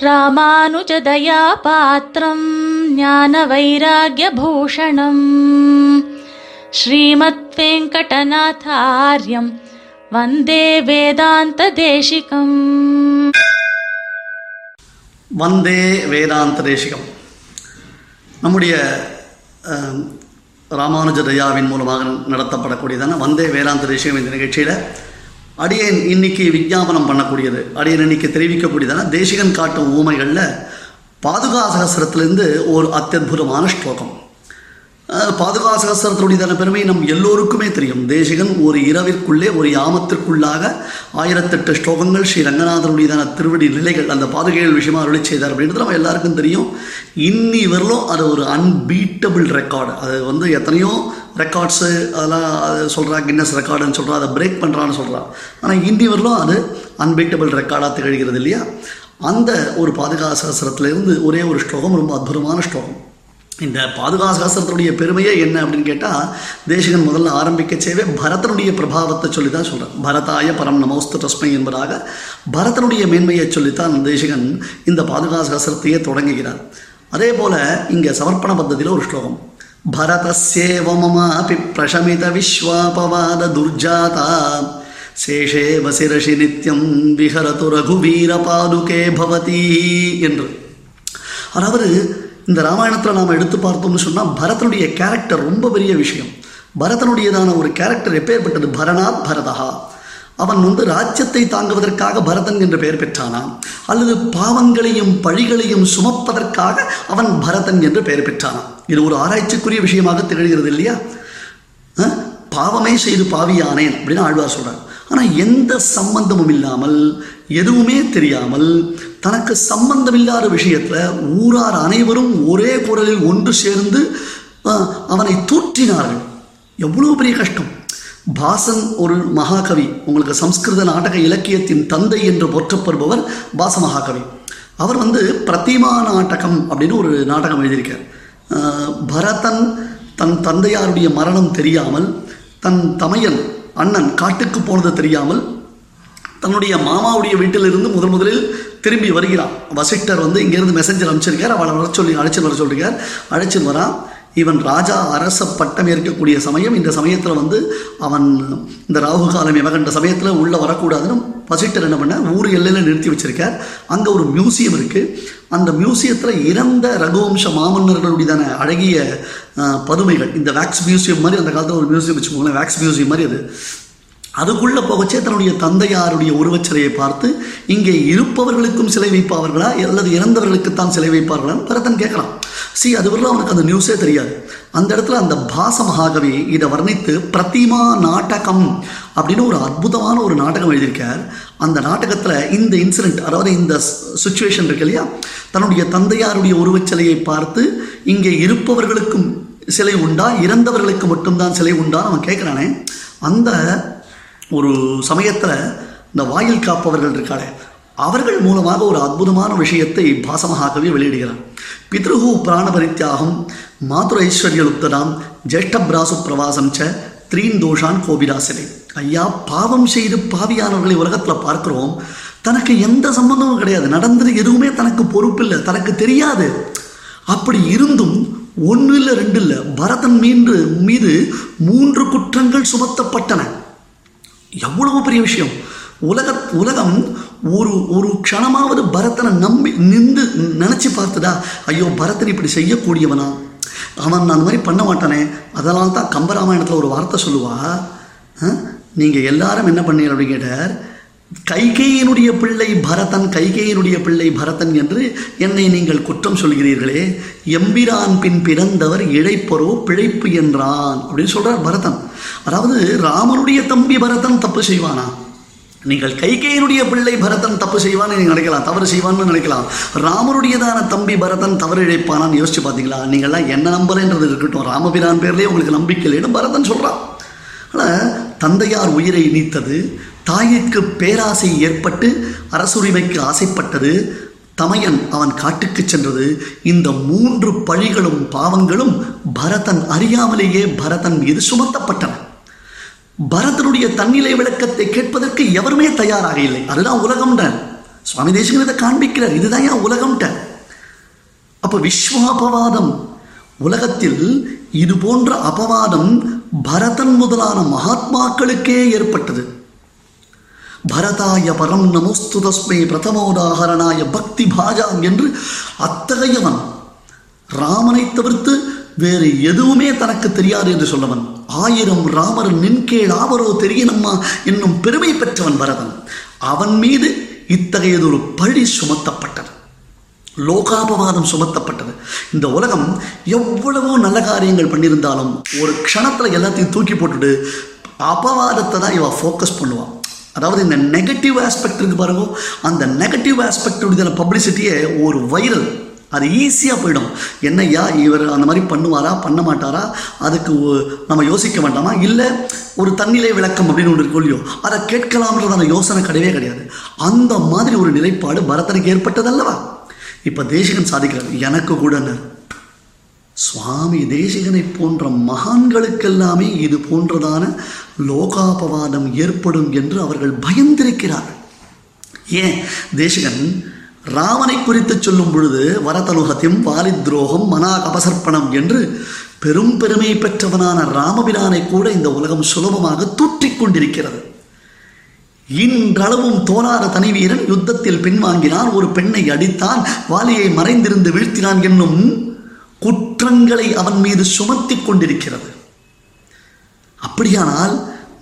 ராமானுஜதயாபாத்திரம் ஞான வைராகியபூஷணம் ஸ்ரீமத் வெங்கடநாதாரியம் வந்தே வேதாந்த தேசிகம் வந்தே வேதாந்த தேசிகம் நம்முடைய ராமானுஜ தயாவின் மூலமாக நடத்தப்படக்கூடியதான வந்தே வேதாந்த தேசிகம் இந்த நிகழ்ச்சியில் அடியேன் இன்னைக்கு விஞ்ஞாபனம் பண்ணக்கூடியது. அடியேன் இன்னைக்கு தெரிவிக்கக்கூடியதான தேசிகன் காட்டும் ஊமைகளில் பாதுகா சகசிரத்திலிருந்து ஒரு அத்தியுதமான ஸ்லோகம். பாதுகா சகசிரத்தினுடையதான பெருமை நம் எல்லோருக்குமே தெரியும். தேசிகன் ஒரு இரவிற்குள்ளே ஒரு யாமத்திற்குள்ளாக ஆயிரத்தெட்டு ஸ்லோகங்கள் ஸ்ரீ ரங்கநாதனுடையதான திருவடி நிலைகள் அந்த பாதுகைகள் விஷயமாக அருளி செய்தார் அப்படின்றது நம்ம எல்லாருக்கும் தெரியும். இன்னி வரலும் அது ஒரு அன்பீட்டபிள் ரெக்கார்டு அது வந்து எத்தனையோ ரெக்கார்ட்ஸு அதெல்லாம் அது சொல்கிறா கின்னஸ் ரெக்கார்டுன்னு சொல்கிறா அதை பிரேக் பண்ணுறான்னு சொல்கிறா ஆனால் இன்னி அது அன்பீட்டபிள் ரெக்கார்டாக திகழ்கிறது இல்லையா? அந்த ஒரு பாதுகா சகசிரத்திலிருந்து ஒரே ஒரு ஸ்லோகம் ரொம்ப அற்புதமான ஸ்லோகம். இந்த பாதுகா சாஸ்திரத்தினுடைய பெருமையே என்ன அப்படின்னு கேட்டால் தேசிகன் முதல்ல ஆரம்பிக்க செய்வே பரதனுடைய பிரபாவத்தை சொல்லி தான் சொல்கிறேன் பரதாய பரம் நமோஸ்து தஸ்மை என்பதாக பரதனுடைய மேன்மையை சொல்லித்தான் தேசிகன் இந்த பாதுகா சாஸ்திரத்தையே தொடங்குகிறார். அதே போல் இங்கே சமர்ப்பண பத்ததியில் ஒரு ஸ்லோகம். பரதஸ்யேவ மமாபி பிரஷமித விஸ்வாபவாத துர்ஜாதா சேஷே வசிரஷி நித்யம் விஹரது ரகுவீர பாதுகே பவதி என்று। அதாவது இந்த ராமாயணத்தில் நாம் எடுத்து பார்த்தோம்னு சொன்னால் பரதனுடைய கேரக்டர் ரொம்ப பெரிய விஷயம். பரதனுடையதான ஒரு கேரக்டர் எப்பேற்பட்டது பரனாத் பரதா அவன் வந்து ராஜ்யத்தை தாங்குவதற்காக பரதன் என்று பெயர் பெற்றானாம். அல்லது பாவங்களையும் பழிகளையும் சுமப்பதற்காக அவன் பரதன் என்று பெயர் பெற்றானாம். இது ஒரு ஆராய்ச்சிக்குரிய விஷயமாக திகழ்கிறது இல்லையா? பாவமே செய்து பாவியானேன் அப்படின்னு ஆழ்வார் சொல்கிறார் ஆனால் எந்த சம்பந்தமும் இல்லாமல் எதுவுமே தெரியாமல் தனக்கு சம்பந்தமில்லாத விஷயத்தில் ஊரார் அனைவரும் ஒரே குரலில் ஒன்று சேர்ந்து அவனை தூற்றினார்கள். எவ்வளோ பெரிய கஷ்டம். பாசன் ஒரு மகாகவி. உங்களுக்கு சம்ஸ்கிருத நாடக இலக்கியத்தின் தந்தை என்று போற்றப்படுபவர் பாச மகாகவி. அவர் வந்து பிரதிமா நாடகம் அப்படின்னு ஒரு நாடகம் எழுதியிருக்கார். பரதன் தன் தந்தையாருடைய மரணம் தெரியாமல் தன் தமையன் அண்ணன் காட்டுக்கு போனது தெரியாமல் தன்னுடைய மாமாவுடைய வீட்டிலிருந்து முதல் முதலில் திரும்பி வருகிறான். வசிட்டர் வந்து இங்கேருந்து மெசஞ்சர் அனுப்பிச்சிருக்கார். அவளை வர சொல்லி அழைச்சிட்டு வர சொல்லிருக்கார். அழைச்சிட்டு வரான். இவன் ராஜா அரச பட்டம் ஏற்கக்கூடிய சமயம் இந்த சமயத்தில் வந்து அவன் இந்த ராகு காலம் எவகண்ட சமயத்தில் உள்ளே வரக்கூடாதுன்னு பசிட்டர் என்ன பண்ண ஊர் எல்லையில் நிறுத்தி வச்சிருக்கார். அங்கே ஒரு மியூசியம் இருக்குது அந்த மியூசியத்தில் இறந்த ரகுவம்ச மாமன்னர்களுடையதான அழகிய பதுமைகள் இந்த வேக்ஸ் மியூசியம் மாதிரி அந்த காலத்தில் ஒரு மியூசியம் வச்சுக்கோங்களேன் வேக்ஸ் மியூசியம் மாதிரி அது. அதுக்குள்ளே போகச்சே தன்னுடைய தந்தையாருடைய உருவச்சிலையை பார்த்து இங்கே இருப்பவர்களுக்கும் சிலை வைப்பார்களா? அல்லது இறந்தவர்களுக்குத்தான் சிலை வைப்பார்களா? பரதன் கேட்குறான் சி அதுவரையிலும் அவனுக்கு அந்த நியூஸே தெரியாது. அந்த இடத்துல அந்த பாச மகாகவி இதை வர்ணித்து பிரதிமா நாடகம் அப்படின்னு ஒரு அற்புதமான ஒரு நாடகம் எழுதியிருக்கார். அந்த நாடகத்தில் இந்த இன்சிடென்ட் அதாவது இந்த சுச்சுவேஷன் இருக்கு இல்லையா? தன்னுடைய தந்தையாருடைய உருவச்சிலையை பார்த்து இங்கே இருப்பவர்களுக்கும் சிலை உண்டா? இறந்தவர்களுக்கு மட்டும்தான் சிலை உண்டான்னு அவன் கேட்குறானே. அந்த ஒரு சமயத்தில் இந்த வாயில் காப்பவர்கள் இருக்காளே அவர்கள் மூலமாக ஒரு அற்புதமான விஷயத்தை பாசமகாகவே வெளியிடுகிறார். பித்ருகு பிராணபரித்தியாகம் மாதுர ஐஸ்வர்யலுப்ததாம் ஜேஷ்டபிராசு பிரவாசம் ச த்ரீன் தோஷான் கோபிராசினை. ஐயா பாவம் செய்து பாவியானவர்களை உலகத்தில் பார்க்கிறோம். தனக்கு எந்த சம்பந்தமும் கிடையாது. நடந்தது எதுவுமே தனக்கு பொறுப்பில்லை தனக்கு தெரியாது. அப்படி இருந்தும் ஒன்று இல்லை ரெண்டு இல்லை பரதன் மீன்று மீது மூன்று குற்றங்கள் சுமத்தப்பட்டன. எவ்வளவு பெரிய விஷயம். உலக உலகம் ஒரு ஒரு க்ஷணமாவது பரதனை நம்பி நின்று நினச்சி பார்த்துதா ஐயோ பரதன் இப்படி செய்யக்கூடியவனா? அவன் அந்த மாதிரி பண்ண மாட்டானே. அதனால தான் கம்பராமாயணத்தில் ஒரு வார்த்தை சொல்லுவா நீங்கள் எல்லாரும் என்ன பண்ணீங்க அப்படின்னு கேட்டார். கைகையினுடைய பிள்ளை பரதன் கைகையினுடைய பிள்ளை பரதன் என்று என்னை நீங்கள் குற்றம் சொல்கிறீர்களே. எம்பிரான் பின் பிறந்தவர் இழைப்பரோ பிழைப்பு என்றான் அப்படின்னு சொல்றார் பரதன். அதாவது ராமனுடைய தம்பி பரதன் தப்பு செய்வானா? நீங்கள் கைகையினுடைய பிள்ளை பரதன் தப்பு செய்வான்னு நீங்கள் நினைக்கலாம் தவறு செய்வான்னு நினைக்கலாம். ராமருடையதான தம்பி பரதன் தவறு இழைப்பானான்னு யோசிச்சு பார்த்தீங்களா நீங்கள்லாம் என்ன நம்பலைன்றது இருக்கட்டும். ராமபிரான் பேர்லேயே உங்களுக்கு நம்பிக்கை இல்லைன்னு பரதன் சொல்கிறான் ஆனால் தந்தையார் உயிரை நீத்தது தாயிற்கு பேராசை ஏற்பட்டு அரசுரிமைக்கு ஆசைப்பட்டது. தமையன் அவன் காட்டுக்கு சென்றது. இந்த மூன்று பழிகளும் பாவங்களும் பரதன் அறியாமலேயே பரதன் மீது சுமத்தப்பட்டன. பரதனுடைய தன்னிலை விளக்கத்தை கேட்பதற்கு எவருமே தயாராக இல்லை. அதுதான் உலகம்ன்ற சுவாமி தேசிகன் இதை காண்பிக்கிறார். இதுதான் ஏன் உலகம்ட்ட அப்ப விஸ்வாபவாதம். உலகத்தில் இது போன்ற அபவாதம் பரதன் முதலான மகாத்மாக்களுக்கே ஏற்பட்டது. பரதாய பரம் நமோஸ்து தஸ்மை பிரதமோதாகரணாய பக்தி பாஜாம் என்று அத்தகையவன் ராமனை தவிர்த்து வேறு எதுவுமே தனக்கு தெரியாது என்று சொல்லவன். ஆயிரம் ராமர் நின்கேள் ஆவரோ தெரியனம்மா என்னும் பெருமை பெற்றவன் பரதன். அவன் மீது இத்தகையதொரு பழி சுமத்தப்பட்டது. லோகாபவாதம் சுமத்தப்பட்டது. இந்த உலகம் எவ்வளவோ நல்ல காரியங்கள் பண்ணியிருந்தாலும் ஒரு க்ஷணத்தில் எல்லாத்தையும் தூக்கி போட்டுட்டு அபவாதத்தை தான் இவன் ஃபோக்கஸ் பண்ணுவான். அதாவது இந்த நெகட்டிவ் ஆஸ்பெக்ட் இருக்கு பாருங்க. அந்த நெகட்டிவ் ஆஸ்பெக்ட் உடைய பப்ளிசிட்டியே ஒரு வைரல் அது ஈஸியாக போயிடும். என்னையா இவர் அந்த மாதிரி பண்ணுவாரா பண்ண மாட்டாரா? அதுக்கு நம்ம யோசிக்க வேண்டாமா? இல்லை ஒரு தண்ணிலே விளக்கம் அப்படின்னு ஒன்று இருக்கோ இல்லையோ? அதை கேட்கலாம்ன்றதான யோசனை கிடையவே கிடையாது. அந்த மாதிரி ஒரு நிலைப்பாடு பரதனுக்கு ஏற்பட்டதல்லவா? இப்போ தேசிகன் சாதிக்கிறார். எனக்கு கூடன்னு சுவாமி தேசிகனை போன்ற மகான்களுக்கெல்லாமே இது போன்றதான லோகாபவாதம் ஏற்படும் என்று அவர்கள் பயந்திருக்கிறார்கள். ஏன்? தேசிகன் ராமனை குறித்து சொல்லும் பொழுது வரதலுகத்தையும் வாலித்ரோகம் மனா கபசர்ப்பணம் என்று பெரும் பெருமை பெற்றவனான ராமபிரானை கூட இந்த உலகம் சுலபமாக தூற்றிக் கொண்டிருக்கிறது. இன்றளவும் தோலாத தனிவீரன் யுத்தத்தில் பின்வாங்கினான் ஒரு பெண்ணை அடித்தான் வாலியை மறைந்திருந்து வீழ்த்தினான் என்னும் குற்றங்களை அவன் மீது சுமத்திக் கொண்டிருக்கிறது. அப்படியானால்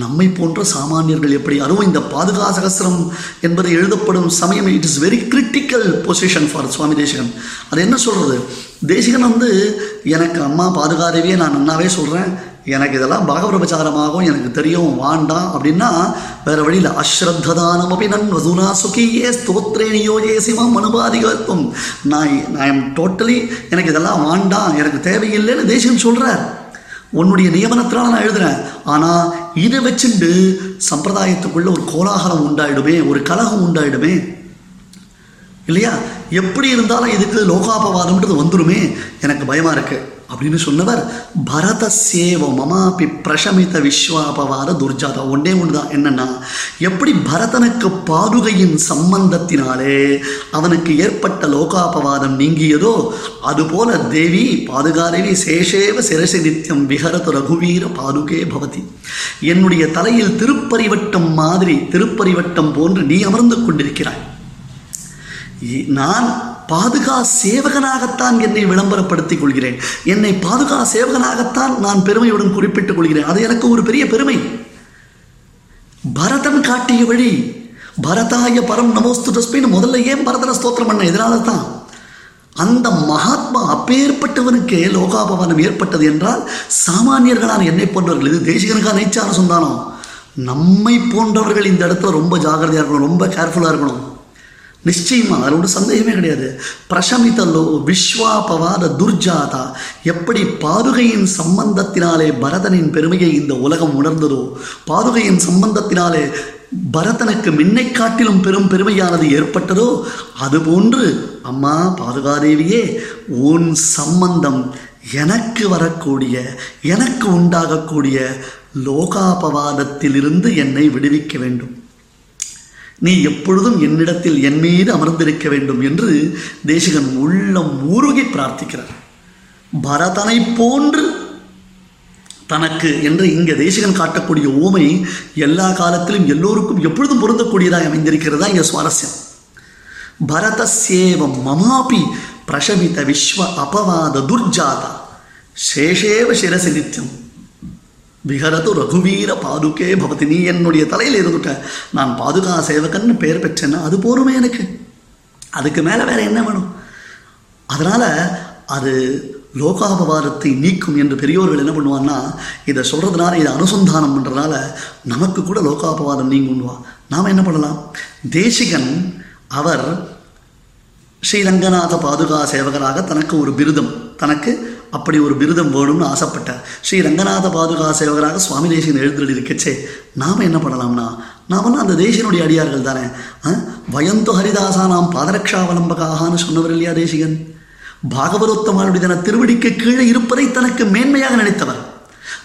நம்மை போன்ற சாமானியர்கள் எப்படி அதுவும் இந்த பாதுகா சகசிரம் என்பது எழுதப்படும் சமயம்? It is very critical position for Swami Desikan. அது என்ன சொல்கிறது தேசிகன் வந்து எனக்கு அம்மா பாதுகாதேவியே நான் நன்னாவே சொல்கிறேன் எனக்கு இதெல்லாம் பாகவரபச்சாரமாகும் எனக்கு தெரியும் வாண்டாம் அப்படின்னா வேறு வழியில் அஸ்ரத்ததானம் அப்படி நன் வதுனா சுகியே ஸ்தோத்ரேணியோ ஏ சிவம் மனுபாதிகத்துவம் நான் நான் எம் டோட்டலி எனக்கு இதெல்லாம் வாண்டாம் எனக்கு தேவையில்லைன்னு தேசிகன் சொல்கிறார் உன்னுடைய நியமனத்தினால நான் எழுதுறேன் ஆனால் இதை வச்சுண்டு சம்பிரதாயத்துக்குள்ள ஒரு கோலாகலம் உண்டாயிடுமே ஒரு கலகம் உண்டாயிடுமே. இல்லையா? எப்படி இருந்தாலும் இதுக்கு லோகாபவாதம்ன்றது வந்துருமே. எனக்கு பயமா இருக்கு. அப்படின்னு சொன்னவர் பரத சேவ மமாபி பிரசமித விஸ்வாபவாத துர்ஜாதா. ஒன்றே ஒன்று தான் என்னன்னா எப்படி பரதனுக்கு பாதுகையின் சம்பந்தத்தினாலே அவனுக்கு ஏற்பட்ட லோகாபவாதம் நீங்கியதோ அதுபோல தேவி பாதுகாதேவி சேஷேவ சிரசி நித்தியம் விஹரத ரகுவீர பாதுகே பவதி. என்னுடைய தலையில் திருப்பரிவட்டம் மாதிரி திருப்பரிவட்டம் போன்று நீ அமர்ந்து கொண்டிருக்கிறாய். நான் பாதுகா சேவகனாகத்தான் என்னை விளம்பரப்படுத்திக் கொள்கிறேன். என்னை பாதுகா சேவகனாகத்தான் நான் பெருமையுடன் குறிப்பிட்டுக் கொள்கிறேன். அது எனக்கு ஒரு பெரிய பெருமை. பரதன் காட்டிய வழி பரதாய பரம் நமோஸ்து தஸ்மின்னு முதல்ல ஏன் பரதன ஸ்தோத்திரம் பண்ண? இதனால தான் அந்த மகாத்மா அப்பேற்பட்டவனுக்கே லோகாபவனம் ஏற்பட்டது என்றால் சாமானியர்களான என்னை போன்றவர்கள் இது தேசிகனுக்கான நைச்சான சொன்னானோ? நம்மை போன்றவர்கள் இந்த இடத்துல ரொம்ப ஜாகிரதையாக இருக்கணும் ரொம்ப கேர்ஃபுல்லாக இருக்கணும். நிச்சயமா அதில் ஒன்றும் சந்தேகமே கிடையாது. பிரசமிதலோ விஸ்வாபவாத துர்ஜாதா எப்படி பாதுகையின் சம்பந்தத்தினாலே பரதனின் பெருமையை இந்த உலகம் உணர்ந்ததோ பாதுகையின் சம்பந்தத்தினாலே பரதனுக்கு மின்னை காட்டிலும் பெரும் பெருமையானது ஏற்பட்டதோ அதுபோன்று அம்மா பாதுகாதேவியே உன் சம்பந்தம் எனக்கு வரக்கூடிய எனக்கு உண்டாகக்கூடிய லோகாபவாதத்திலிருந்து என்னை விடுவிக்க வேண்டும். நீ எப்பொழுதும் என்னிடத்தில் என் மீது அமர்ந்திருக்க வேண்டும் என்று தேசிகன் உள்ளம் ஊருகி பிரார்த்திக்கிறார். பரதனை போன்று தனக்கு என்று இங்கே தேசிகன் காட்டக்கூடிய ஊமை எல்லா காலத்திலும் எல்லோருக்கும் எப்பொழுதும் பொருந்தக்கூடியதாய் அமைந்திருக்கிறதா இங்கே சுவாரஸ்யம். பரதசேவம் மமாபி பிரசமித விஸ்வ அபவாத துர்ஜாதா. சேஷேவ சிரசி நித்தியம் விஹரது ரகுவீர பாதுகே பவதி நீ என்னுடைய தலையில் இருந்துட்ட. நான் பாதுகா சேவகன்னு பெயர் பெற்றேன்னா அது போருமே எனக்கு. அதுக்கு மேலே வேற என்ன வேணும்? அதனால் அது லோகாபவாதத்தை நீக்கும் என்று பெரியோர்கள் என்ன பண்ணுவான்னா இதை சொல்கிறதுனால இதை அனுசந்தானம் பண்ணுறதுனால நமக்கு கூட லோகாபவாதம் நீங்குன்னுவா நாம் என்ன பண்ணலாம்? தேசிகன் அவர் ஸ்ரீரங்கநாத பாதுகா சேவகராக தனக்கு ஒரு பிருதம். தனக்கு அப்படி ஒரு விருதம் வேணும்னு ஆசைப்பட்டார். ஸ்ரீ ரங்கநாத பாதுகா சேவகராக சுவாமி தேசியன் எழுந்துள்ள இருக்கச்சே நாம் என்ன பண்ணலாம்னா நாமெல்லாம் அந்த தேசியனுடைய அடியார்கள் தானே ஆ? வயந்து ஹரிதாசா நாம் பாதரக்ஷாவலம்பகாகனு சொன்னவர் இல்லையா தேசிகன்? பாகவதோத்தமாருடைய தன திருவடிக்கு கீழே இருப்பதை தனக்கு மேன்மையாக நினைத்தவர்.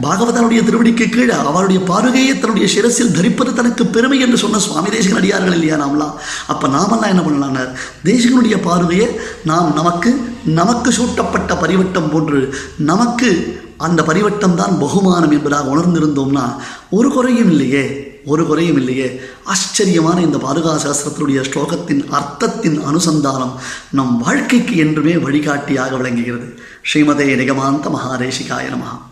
பாகவதனுடைய திருவடிக்கு கீழே அவருடைய பாருகையை தன்னுடைய சிரசில் தரிப்பது தனக்கு பெருமை என்று சொன்ன சுவாமி தேசிகன் அடியார்கள் இல்லையா நாம்லாம் அப்போ நாமெல்லாம் என்ன பண்ணலான்னார்? தேசிகனுடைய பாருகையை நாம் நமக்கு நமக்கு சூட்டப்பட்ட பரிவட்டம் போன்று நமக்கு அந்த பரிவட்டம் தான் பகுமானம் என்பதாக உணர்ந்திருந்தோம்னா ஒரு குறையும் இல்லையே ஒரு குறையும் இல்லையே. ஆச்சரியமான இந்த பாதுகா சாஸ்திரத்தினுடைய ஸ்லோகத்தின் அர்த்தத்தின் அனுசந்தானம் நம் வாழ்க்கைக்கு என்றுமே வழிகாட்டியாக விளங்குகிறது. ஸ்ரீமதே நிகமாந்த மகாதேசிகாய நமகா